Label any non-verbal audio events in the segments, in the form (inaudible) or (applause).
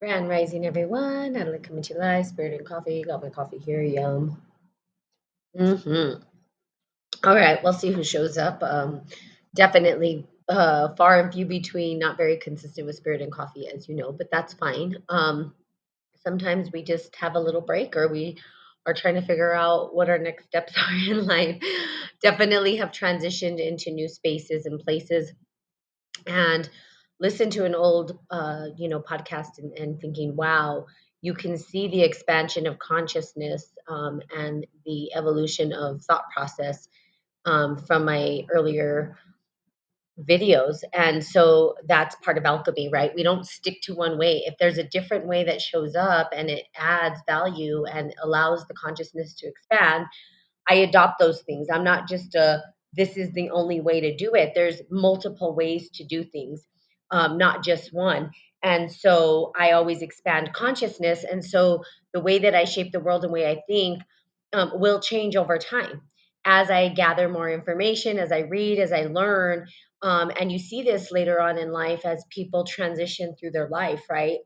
Grand rising, everyone. Natalie coming to live. Spirit and coffee. Got my coffee here. Yum. Mm-hmm. All right. We'll see who shows up. Um, definitely uh, far and few between. Not very consistent with spirit and coffee, as you know, but that's fine. Um, sometimes we just have a little break, or we are trying to figure out what our next steps (laughs) are in life. definitely have transitioned into new spaces and places, and listen to an old uh, you know podcast and, and thinking wow you can see the expansion of consciousness um, and the evolution of thought process um, from my earlier videos and so that's part of alchemy right we don't stick to one way if there's a different way that shows up and it adds value and allows the consciousness to expand I adopt those things. I'm not just a this is the only way to do it. There's multiple ways to do things, um, not just one. And so I always expand consciousness. And so the way that I shape the world and way I think um, will change over time as I gather more information, as I read, as I learn. Um, and you see this later on in life as people transition through their life, right?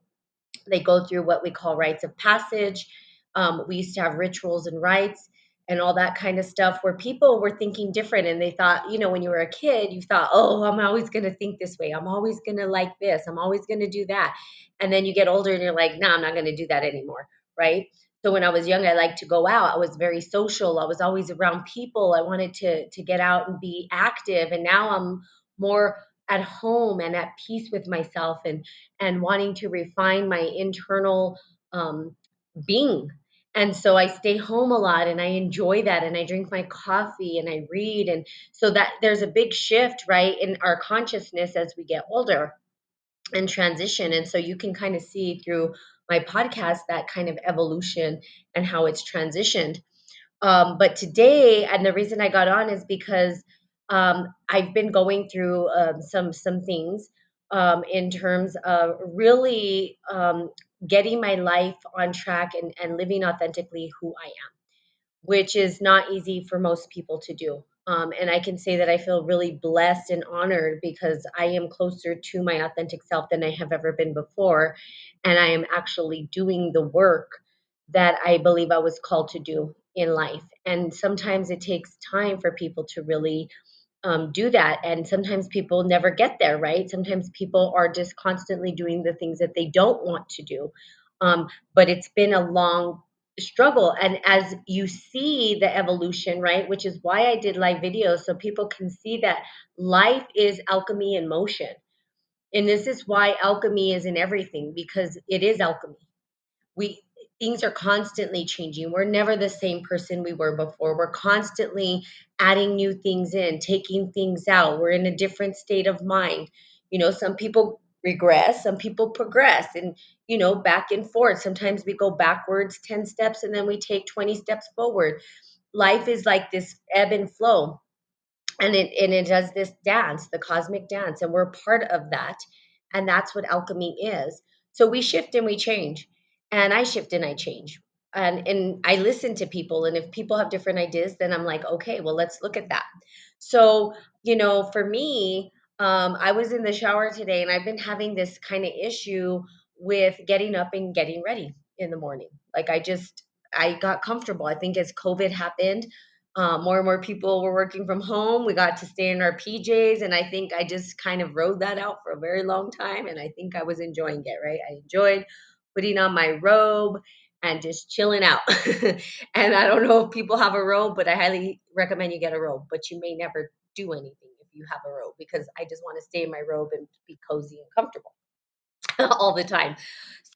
They go through what we call rites of passage. Um, we used to have rituals and rites and all that kind of stuff where people were thinking different and they thought, you know, when you were a kid, you thought, oh, I'm always going to think this way. I'm always going to like this. I'm always going to do that. And then you get older and you're like, no, nah, I'm not going to do that anymore. Right. So when I was young, I liked to go out. I was very social. I was always around people. I wanted to to get out and be active. And now I'm more at home and at peace with myself and and wanting to refine my internal um, being and so i stay home a lot and i enjoy that and i drink my coffee and i read. And so that there's a big shift right in our consciousness as we get older and transition. And so you can kind of see through my podcast that kind of evolution and how it's transitioned. Um, but today, and the reason I got on is because um, I've been going through um, some some things um, in terms of really um, getting my life on track and, and living authentically who I am, which is not easy for most people to do. Um, and I can say that I feel really blessed and honored because I am closer to my authentic self than I have ever been before. And I am actually doing the work that I believe I was called to do in life. And sometimes it takes time for people to really um, do that. And sometimes people never get there, right? Sometimes people are just constantly doing the things that they don't want to do. Um, but it's been a long struggle. And as you see the evolution, right, which is why I did live videos, so people can see that life is alchemy in motion. And this is why alchemy is in everything because it is alchemy we things are constantly changing. We're never the same person we were before. We're constantly adding new things in, taking things out. We're in a different state of mind. You know, some people regress, some people progress and you know, back and forth. Sometimes we go backwards 10 steps and then we take 20 steps forward. Life is like this ebb and flow. And it and it does this dance, the cosmic dance, and we're part of that. And that's what alchemy is. So we shift and we change and I shift and I change. And and I listen to people and if people have different ideas then I'm like, "Okay, well let's look at that." So, you know, for me, um I was in the shower today and I've been having this kind of issue with getting up and getting ready in the morning. Like I just I got comfortable. I think as COVID happened, uh, more and more people were working from home. We got to stay in our PJs, and I think I just kind of rode that out for a very long time. And I think I was enjoying it, right? I enjoyed putting on my robe and just chilling out. (laughs) and I don't know if people have a robe, but I highly recommend you get a robe. But you may never do anything if you have a robe because I just want to stay in my robe and be cozy and comfortable (laughs) all the time.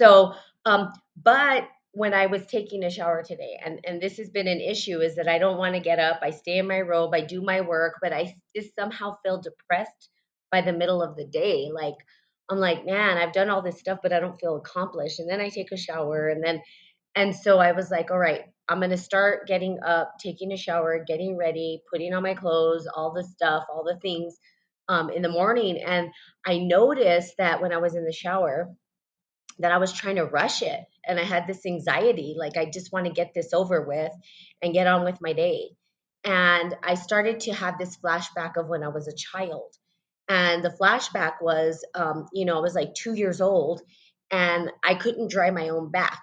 So, um, but when I was taking a shower today, and and this has been an issue, is that I don't want to get up. I stay in my robe. I do my work, but I just somehow feel depressed by the middle of the day. Like I'm like, man, I've done all this stuff, but I don't feel accomplished. And then I take a shower, and then and so I was like, all right, I'm gonna start getting up, taking a shower, getting ready, putting on my clothes, all the stuff, all the things um, in the morning. And I noticed that when I was in the shower, that I was trying to rush it. And I had this anxiety, like I just want to get this over with and get on with my day. And I started to have this flashback of when I was a child. And the flashback was, um, you know, I was like two years old and I couldn't dry my own back.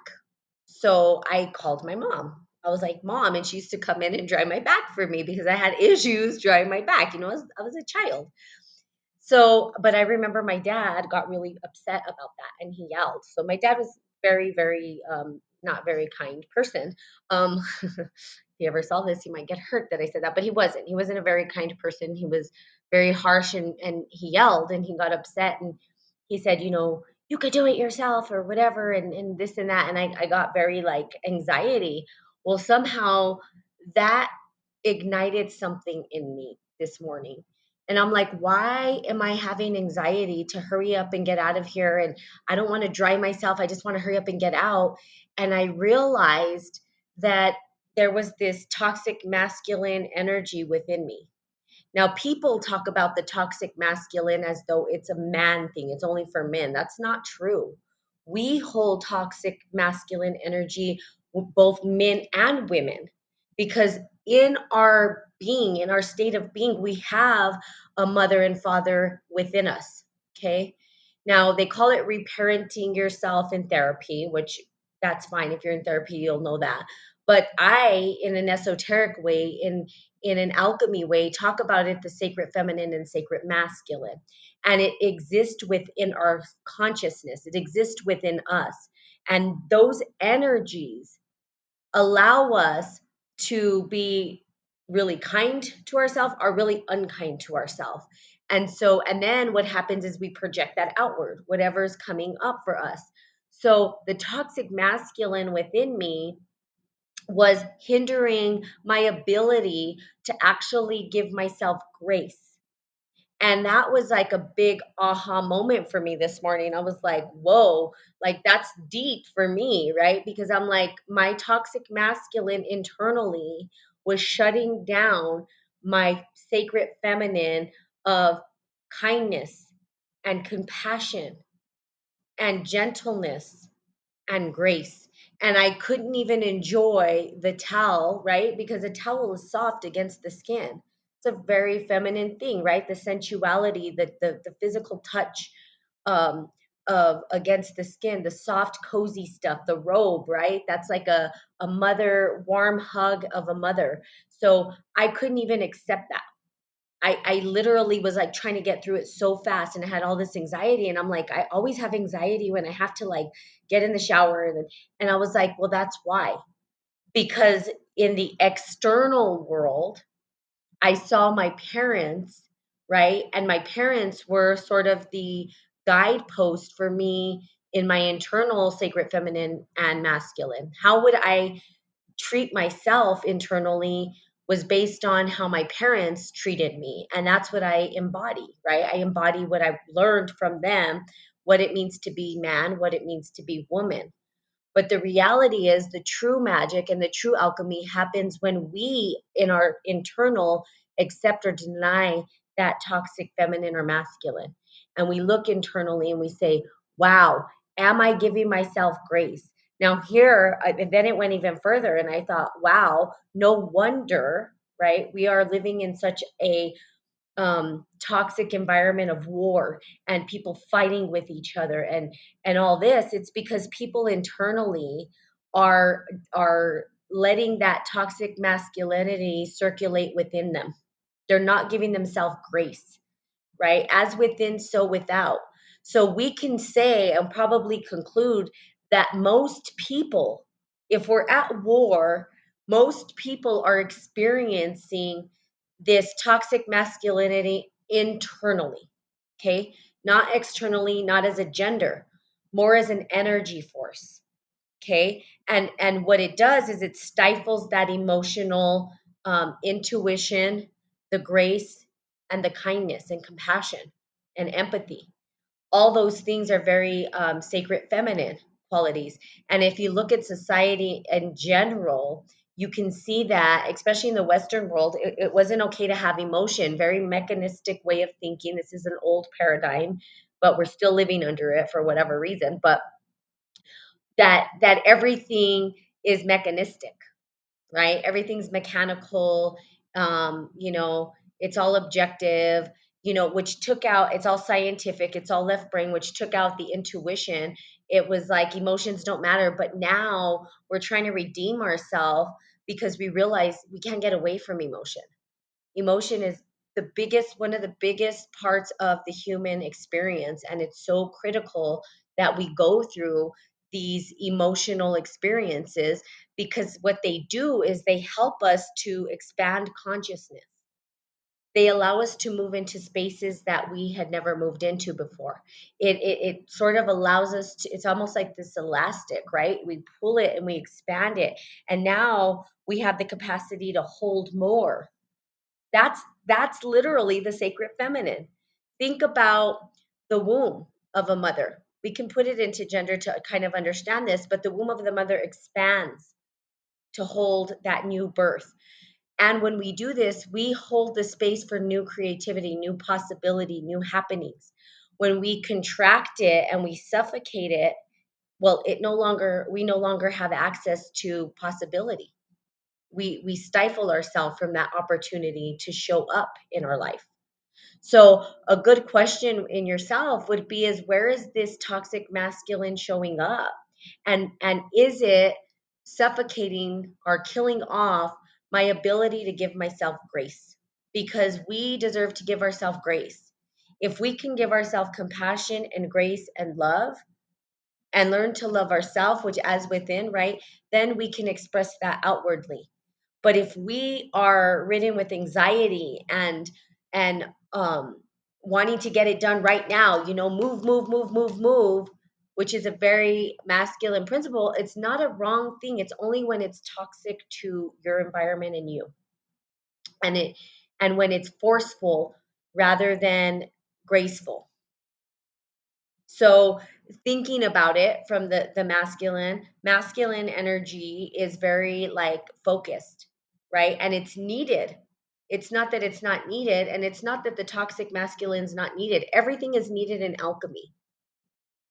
So I called my mom. I was like, Mom, and she used to come in and dry my back for me because I had (laughs) issues drying my back. You know, I was, I was a child. So, but I remember my dad got really upset about that and he yelled. So my dad was very, very um, not very kind person. Um, (laughs) if he ever saw this, he might get hurt that I said that, but he wasn't. He wasn't a very kind person. He was very harsh and and he yelled and he got upset and he said, you know, you could do it yourself or whatever and, and this and that. And I, I got very like anxiety. Well, somehow that ignited something in me this morning. And I'm like, why am I having anxiety to hurry up and get out of here? And I don't want to dry myself. I just want to hurry up and get out. And I realized that there was this toxic masculine energy within me now, people talk about the toxic masculine as though it's a man thing, it's only for men. That's not true. We hold toxic masculine energy, both men and women, because in our being, in our state of being, we have a mother and father within us. Okay. Now, they call it reparenting yourself in therapy, which that's fine. If you're in therapy, you'll know that. But I, in an esoteric way, in in an alchemy way, talk about it the sacred feminine and sacred masculine. And it exists within our consciousness, it exists within us. And those energies allow us to be really kind to ourselves or really unkind to ourselves. And so, and then what happens is we project that outward, whatever is coming up for us. So the toxic masculine within me was hindering my ability to actually give myself grace. And that was like a big aha moment for me this morning. I was like, whoa, like that's deep for me, right? Because I'm like, my toxic masculine internally was shutting down my sacred feminine of kindness and compassion and gentleness and grace and I couldn't even enjoy the towel, right? Because a towel is soft against the skin. It's a very feminine thing, right? The sensuality, the the, the physical touch um, of against the skin, the soft, cozy stuff, the robe, right? That's like a a mother warm hug of a mother. So I couldn't even accept that. I, I literally was like trying to get through it so fast and I had all this anxiety and I'm like I always have anxiety when I have to like get in the shower and and I was like well that's why. Because in the external world I saw my parents right? And my parents were sort of the guidepost for me in my internal sacred feminine and masculine. How would I treat myself internally was based on how my parents treated me. And that's what I embody, right? I embody what I've learned from them, what it means to be man, what it means to be woman. But the reality is, the true magic and the true alchemy happens when we, in our internal, accept or deny that toxic feminine or masculine. And we look internally and we say, wow, am I giving myself grace? Now, here, and then it went even further, and I thought, wow, no wonder, right? We are living in such a um, toxic environment of war and people fighting with each other and and all this. It's because people internally are are letting that toxic masculinity circulate within them. They're not giving themselves grace, right? As within, so without. So we can say and probably conclude that most people, if we're at war, most people are experiencing this toxic masculinity internally, okay? Not externally, not as a gender, more as an energy force, okay? And and what it does is it stifles that emotional um, intuition, the grace, and the kindness and compassion and empathy. All those things are very um, sacred feminine qualities. And if you look at society in general, you can see that, especially in the Western world, it, it, wasn't okay to have emotion, very mechanistic way of thinking. This is an old paradigm, but we're still living under it for whatever reason. But that that everything is mechanistic, right? Everything's mechanical. Um, you know, it's all objective you know, which took out, it's all scientific, it's all left brain, which took out the intuition it was like emotions don't matter but now we're trying to redeem ourselves because we realize we can't get away from emotion. Emotion is the biggest one of the biggest parts of the human experience and it's so critical that we go through these emotional experiences because what they do is they help us to expand consciousness they allow us to move into spaces that we had never moved into before. It, it it sort of allows us to it's almost like this elastic right? We pull it and we expand it. And now we have the capacity to hold more. That's that's literally the sacred feminine. Think about the womb of a mother. We can put it into gender to kind of understand this but the womb of the mother expands to hold that new birth and when we do this, we hold the space for new creativity, new possibility, new happenings. When we contract it and we suffocate it, well, it no longer we no longer have access to possibility. We we stifle ourselves from that opportunity to show up in our life. So a good question in yourself would be is where is this toxic masculine showing up? And and is it suffocating or killing off my ability to give myself grace? Because we deserve to give ourselves grace. If we can give ourselves compassion and grace and love and learn to love ourselves, which as within, right? Then we can express that outwardly. But if we are ridden with anxiety and and um wanting to get it done right now, you know, move, move, move, move, move, which is a very masculine principle, it's not a wrong thing. It's only when it's toxic to your environment and you. And it and when it's forceful rather than graceful. So thinking about it from the the masculine, masculine energy is very like focused, right? And it's needed. It's not that it's not needed and it's not that the toxic masculine is not needed. Everything is needed in alchemy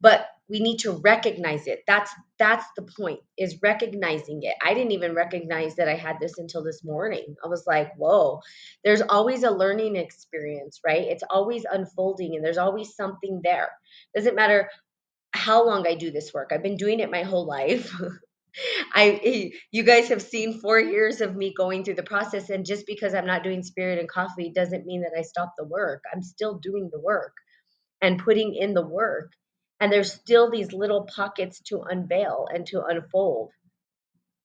but we need to recognize it. That's that's the point is recognizing it. I didn't even recognize that i had this until this morning. I was like whoa. There's always a learning experience right? It's always unfolding and there's always something there. Doesn't matter how long i do this work. I've been doing it my whole life. (laughs) I eh, you guys have seen 4 years of me going through the process and just because I'm not doing spirit and coffee doesn't mean that I stop the work. I'm still doing the work and putting in the work and there's still these little pockets to unveil and to unfold.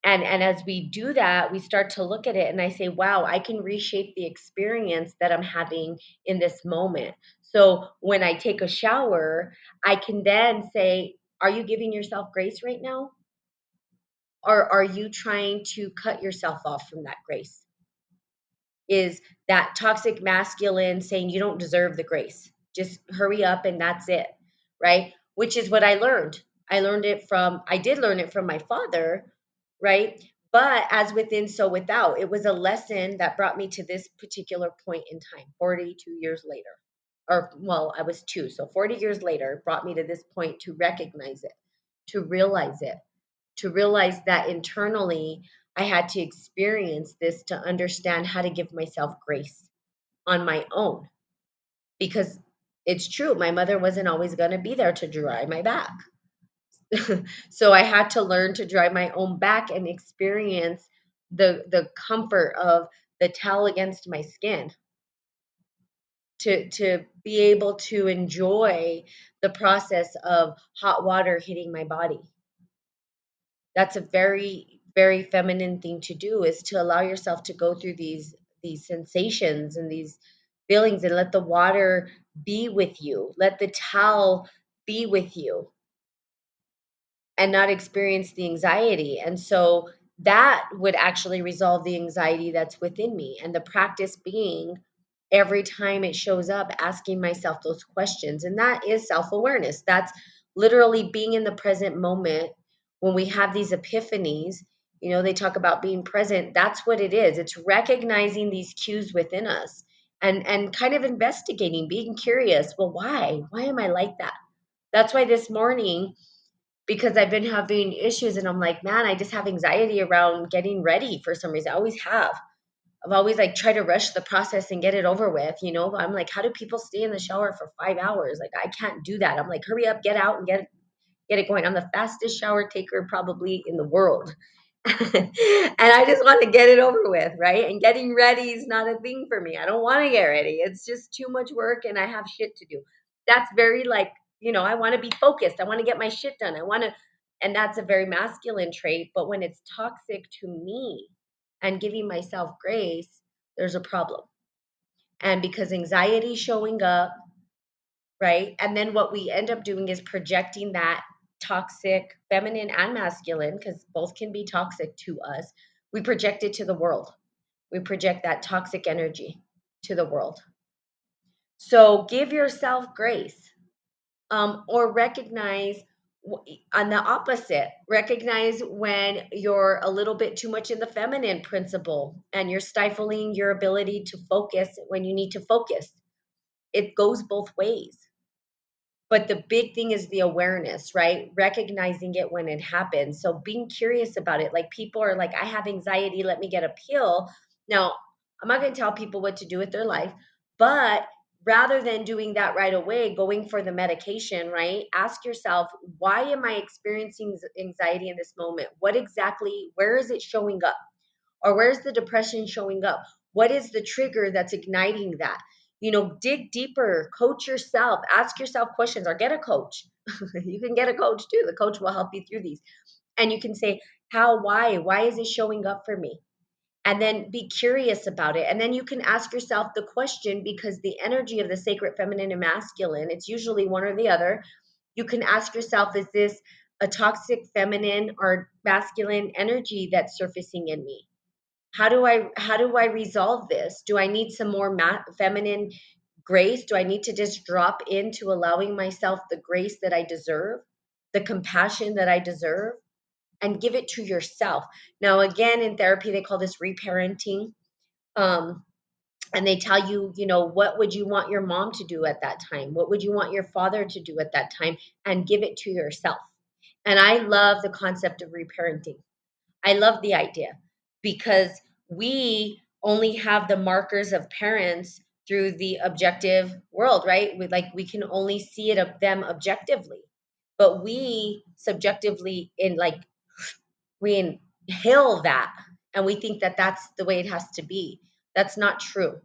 And and as we do that we start to look at it and i say wow i can reshape the experience that i'm having in this moment. So when i take a shower i can then say are you giving yourself grace right now? Or are you trying to cut yourself off from that grace? Is that toxic masculine saying you don't deserve the grace. Just hurry up and that's it right which is what I learned. I learned it from, I did learn it from my father, right? But as within, so without. It was a lesson that brought me to this particular point in time, 42 years later. Or, well, I was two. So 40 years later brought me to this point to recognize it, to realize it, to realize that internally I had to experience this to understand how to give myself grace on my own. Because it's true. My mother wasn't always going to be there to dry my back. (laughs) so I had to learn to dry my own back and experience the the comfort of the towel against my skin. To to be able to enjoy the process of hot water hitting my body. That's a very very feminine thing to do is to allow yourself to go through these these sensations and these feelings and let the water be with you. Let the towel be with you and not experience the anxiety. And so that would actually resolve the anxiety that's within me. And the practice being every time it shows up, asking myself those questions. And that is self awareness. That's literally being in the present moment when we have these epiphanies. You know, they talk about being present. That's what it is. It's recognizing these cues within us and and kind of investigating being curious well why? Why am i like that? That's why this morning because i've been having issues and i'm like man i just have anxiety around getting ready for some reason. I always have. I've always like tried to rush the process and get it over with you know? I'm like how do people stay in the shower for five hours? Like i can't do that. I'm like hurry up get out and get get it going. I'm the fastest shower taker probably in the world. (laughs) and I just want to get it over with, right? And getting ready is not a thing for me. I don't want to get ready. It's just too much work and I have shit to do. That's very like, you know, I want to be focused. I want to get my shit done. I want to and that's a very masculine trait, but when it's toxic to me and giving myself grace, there's a problem. And because anxiety showing up, right? And then what we end up doing is projecting that toxic feminine and masculine because both can be toxic to us we project it to the world. We project that toxic energy to the world. So give yourself grace um, or recognize on the opposite recognize when you're a little bit too much in the feminine principle and you're stifling your ability to focus when you need to focus. It goes both ways but the big thing is the awareness right? Recognizing it when it happens. So being curious about it. Like people are like i have anxiety. Let me get a pill. Now i'm not going to tell people what to do with their life but rather than doing that right away going for the medication right? Ask yourself why am i experiencing anxiety in this moment? What exactly where is it showing up? Or where's the depression showing up? What is the trigger that's igniting that you know dig deeper coach yourself ask yourself questions or get a coach. (laughs) You can get a coach too the coach will help you through these. And you can say how why? Why is it showing up for me? And then be curious about it. And then you can ask yourself the question because the energy of the sacred feminine and masculine it's usually one or the other. You can ask yourself is this a toxic feminine or masculine energy that's surfacing in me how do i how do i resolve this? Do i need some more ma- feminine grace? Do i need to just drop into allowing myself the grace that i deserve the compassion that i deserve and give it to yourself? Now again in therapy they call this reparenting um, and they tell you you know what would you want your mom to do at that time? What would you want your father to do at that time? And give it to yourself. And i love the concept of reparenting. I love the idea because we only have the markers of parents through the objective world, right? We like we can only see it of them objectively. But we subjectively in like we inhale that and we think that that's the way it has to be. That's not true.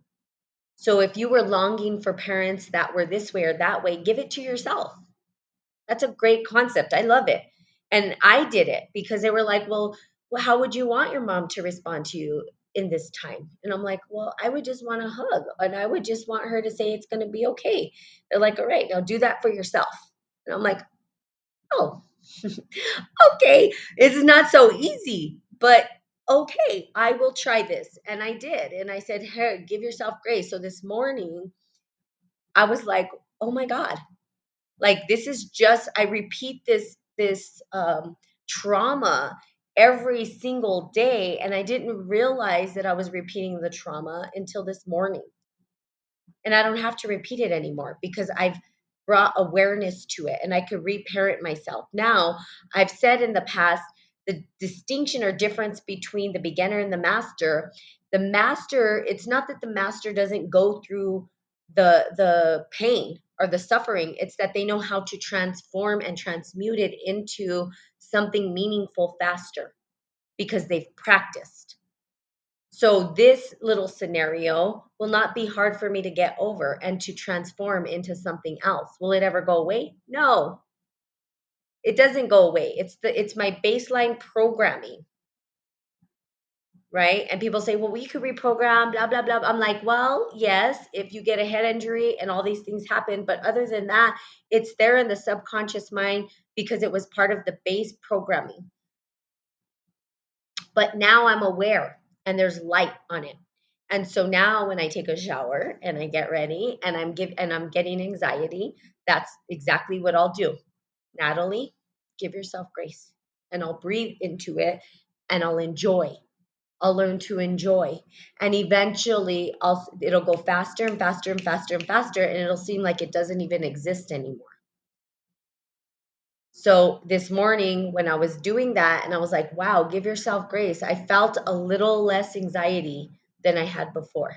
So if you were longing for parents that were this way or that way, give it to yourself. That's a great concept. I love it. And I did it because they were like, well, well, how would you want your mom to respond to you in this time? And I'm like, well, I would just want a hug and I would just want her to say it's going to be okay. They're like, all right, now do that for yourself. And I'm like, oh, (laughs) okay. It's not so easy, but okay, I will try this. And I did. And I said, hey, give yourself grace. So this morning, I was like, oh my God, like this is just, I repeat this, this, um, trauma every single day. And I didn't realize that I was repeating the trauma until this morning. And I don't have to repeat it anymore because I've brought awareness to it and I could reparent myself. Now, I've said in the past the distinction or difference between the beginner and the master. The master, it's not that the master doesn't go through the the pain or the suffering it's that they know how to transform and transmute it into something meaningful faster because they've practiced. So, this little scenario will not be hard for me to get over and to transform into something else. Will it ever go away? No. It doesn't go away. It's the it's my baseline programming. Right? And people say, "Well, we could reprogram blah blah blah." I'm like, "Well, yes, if you get a head injury and all these things happen, but other than that, it's there in the subconscious mind because it was part of the base programming. But now I'm aware and there's light on it. And so now when I take a shower and I get ready and I'm give and I'm getting anxiety, that's exactly what I'll do. Natalie, give yourself grace. And I'll breathe into it and I'll enjoy. I'll learn to enjoy. And eventually I'll it'll go faster and faster and faster and faster and it'll seem like it doesn't even exist anymore. So this morning when I was doing that and I was like, wow, give yourself grace, I felt a little less anxiety than I had before.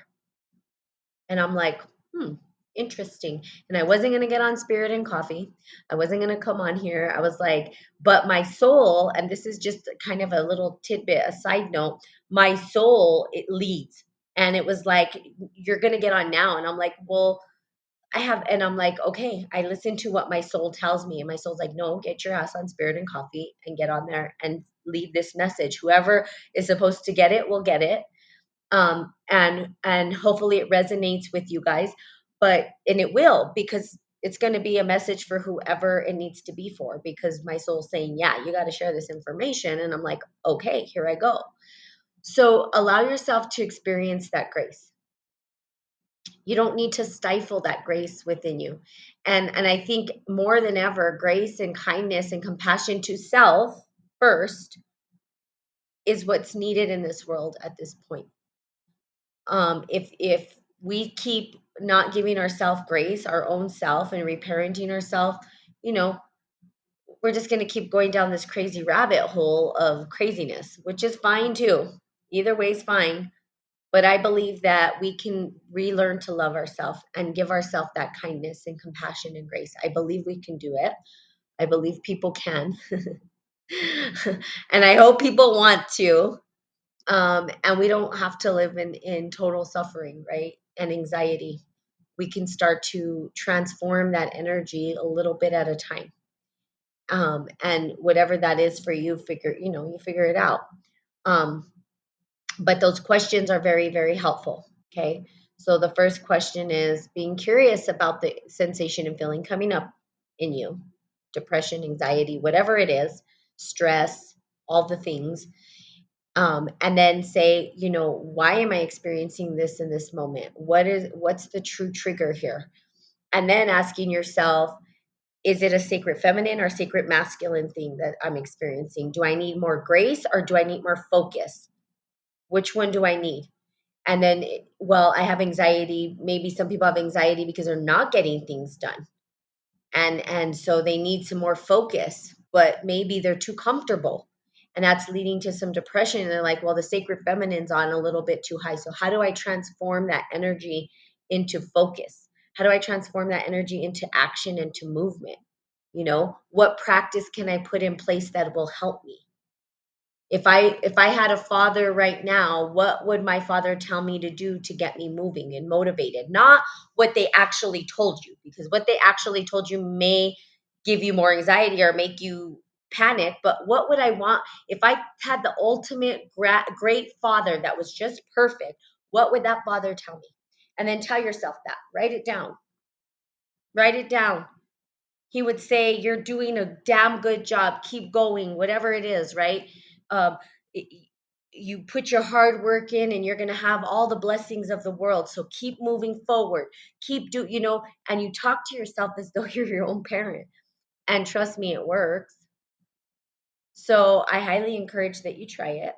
And I'm like, hmm, interesting. And I wasn't going to get on Spirit and Coffee. I wasn't going to come on here. I was like, but my soul, and this is just kind of a little tidbit, a side note, my soul, it leads. And it was like, you're going to get on now. And I'm like, well, I have, and I'm like, okay, I listen to what my soul tells me. And my soul's like, no, get your ass on Spirit and Coffee and get on there and leave this message. Whoever is supposed to get it will get it. Um, and and hopefully it resonates with you guys. But and it will because it's going to be a message for whoever it needs to be for because my soul's saying, yeah, you got to share this information. And I'm like, okay, here I go. So allow yourself to experience that grace you don't need to stifle that grace within you and and i think more than ever grace and kindness and compassion to self first is what's needed in this world at this point um if if we keep not giving ourselves grace our own self and reparenting ourselves you know we're just going to keep going down this crazy rabbit hole of craziness which is fine too either way is fine but I believe that we can relearn to love ourselves and give ourselves that kindness and compassion and grace. I believe we can do it. I believe people can. (laughs) and I hope people want to. Um, and we don't have to live in, in total suffering, right? And anxiety. We can start to transform that energy a little bit at a time. Um, and whatever that is for you, figure, you know, you figure it out. Um, but those questions are very, very helpful. Okay. So the first question is being curious about the sensation and feeling coming up in you depression, anxiety, whatever it is, stress, all the things. Um, and then say, you know, why am I experiencing this in this moment? What is what's the true trigger here? And then asking yourself, is it a sacred feminine or sacred masculine thing that I'm experiencing? Do I need more grace or do I need more focus? Which one do I need? And then, well, I have anxiety. Maybe some people have anxiety because they're not getting things done. And and so they need some more focus, but maybe they're too comfortable. And that's leading to some depression. And they're like, well, the sacred feminine's on a little bit too high. So how do I transform that energy into focus? How do I transform that energy into action into movement? You know, what practice can I put in place that will help me? if i if i had a father right now what would my father tell me to do to get me moving and motivated not what they actually told you because what they actually told you may give you more anxiety or make you panic but what would i want? If i had the ultimate great father that was just perfect what would that father tell me? And then tell yourself that. Write it down. Write it down. He would say you're doing a damn good job. Keep going whatever it is right? Um, you put your hard work in and you're going to have all the blessings of the world. So keep moving forward. Keep do you know and you talk to yourself as though (laughs) you're your own parent. And trust me it works so i highly encourage that you try it.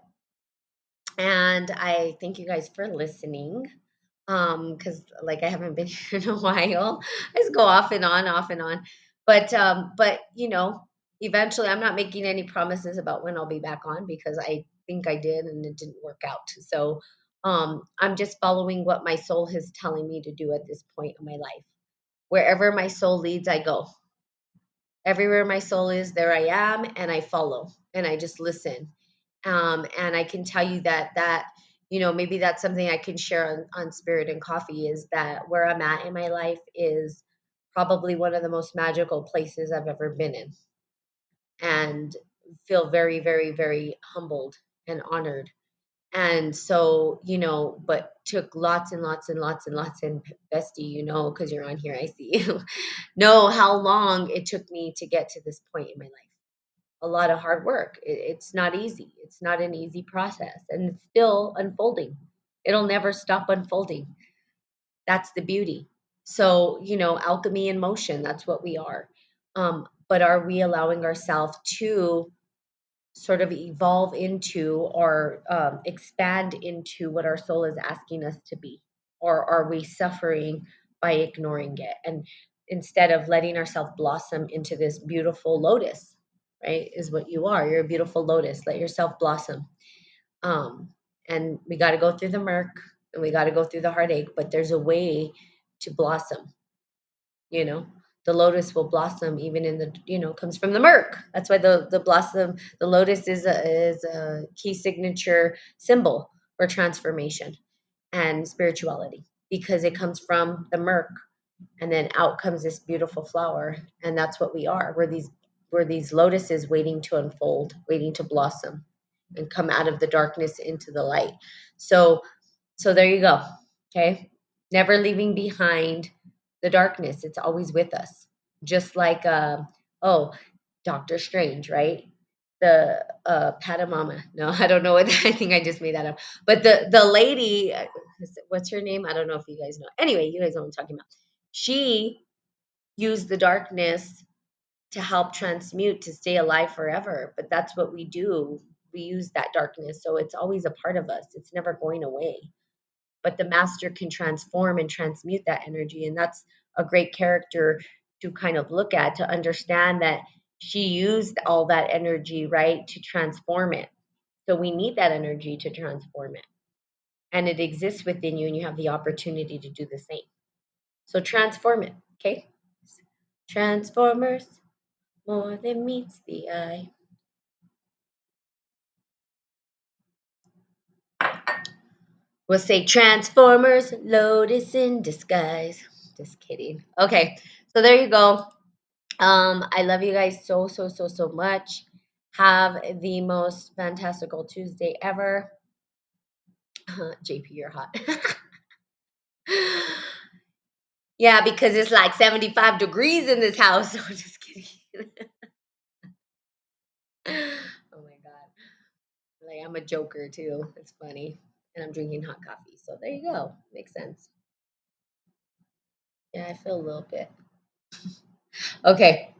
And i thank you guys for listening um because like i haven't been (laughs) here in a while. I just go off and on off and on. But um but you know eventually i'm not making any promises about when i'll be back on because i think i did and it didn't work out. So um i'm just following what my soul is telling me to do at this point in my life. Wherever my soul leads i go everywhere my soul is there i am and i follow and i just listen um and i can tell you that that you know maybe that's something i can share on, on spirit and coffee is that where i'm at in my life is probably one of the most magical places i've ever been in and feel very, very, very humbled and honored. And so, you know, but took lots and lots and lots and lots and bestie, you know, because you're on here, I see you, (laughs) know how long it took me to get to this point in my life. A lot of hard work. It, it's not easy. It's not an easy process, and it's still unfolding. It'll never stop unfolding. That's the beauty. So, you know, alchemy in motion, that's what we are. Um, but are we allowing ourselves to sort of evolve into or um, expand into what our soul is asking us to be? Or are we suffering by ignoring it? And instead of letting ourselves blossom into this beautiful lotus, right? Is what you are. You're a beautiful lotus. Let yourself blossom. Um, and we got to go through the murk and we got to go through the heartache, but there's a way to blossom you know the lotus will blossom even in the you know comes from the murk that's why the the blossom the lotus is a is a key signature symbol for transformation and spirituality because it comes from the murk and then out comes this beautiful flower and that's what we are. We're these we're these lotuses waiting to unfold waiting to blossom and come out of the darkness into the light. So so there you go okay? Never leaving behind the darkness it's always with us just like uh, oh doctor strange right the uh Patamama. No, (laughs) I don't know what (laughs) I think I just made that up. But the the lady, uh, what's her name? I don't know if you guys know. Anyway, you guys know what I'm talking about. She used the darkness to help transmute to stay alive forever. But that's what we do. We use that darkness, so it's always a part of us. It's never going away. But the master can transform and transmute that energy, and that's a great character to kind of look at to understand that she used all that energy right to transform it. So we need that energy to transform it. And it exists within you and you have the opportunity to do the same. So transform it okay? Transformers more than meets the eye we'll say transformers lotus in disguise just kidding okay so there you go um i love you guys so so so so much have the most fantastical tuesday ever (laughs) jp you're hot (laughs) Yeah, because it's like 75 degrees in this house. (laughs) I'm just kidding. oh my God. Like, I'm a joker too. It's funny. And I'm drinking hot coffee. So there you go. Makes sense. Yeah, I feel a little bit. Okay.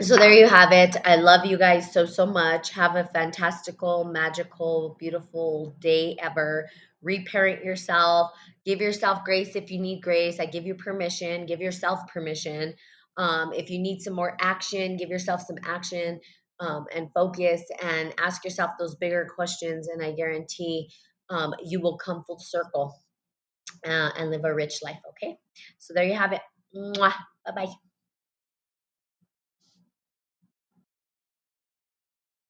So there you have it. I love you guys so, so much. Have a fantastical, magical, beautiful day ever. Reparent yourself. Give yourself grace if you need grace. I give you permission. Give yourself permission. Um, if you need some more action, give yourself some action um, and focus and ask yourself those bigger questions. And I guarantee um, you will come full circle uh, and live a rich life. Okay. So there you have it. Bye bye.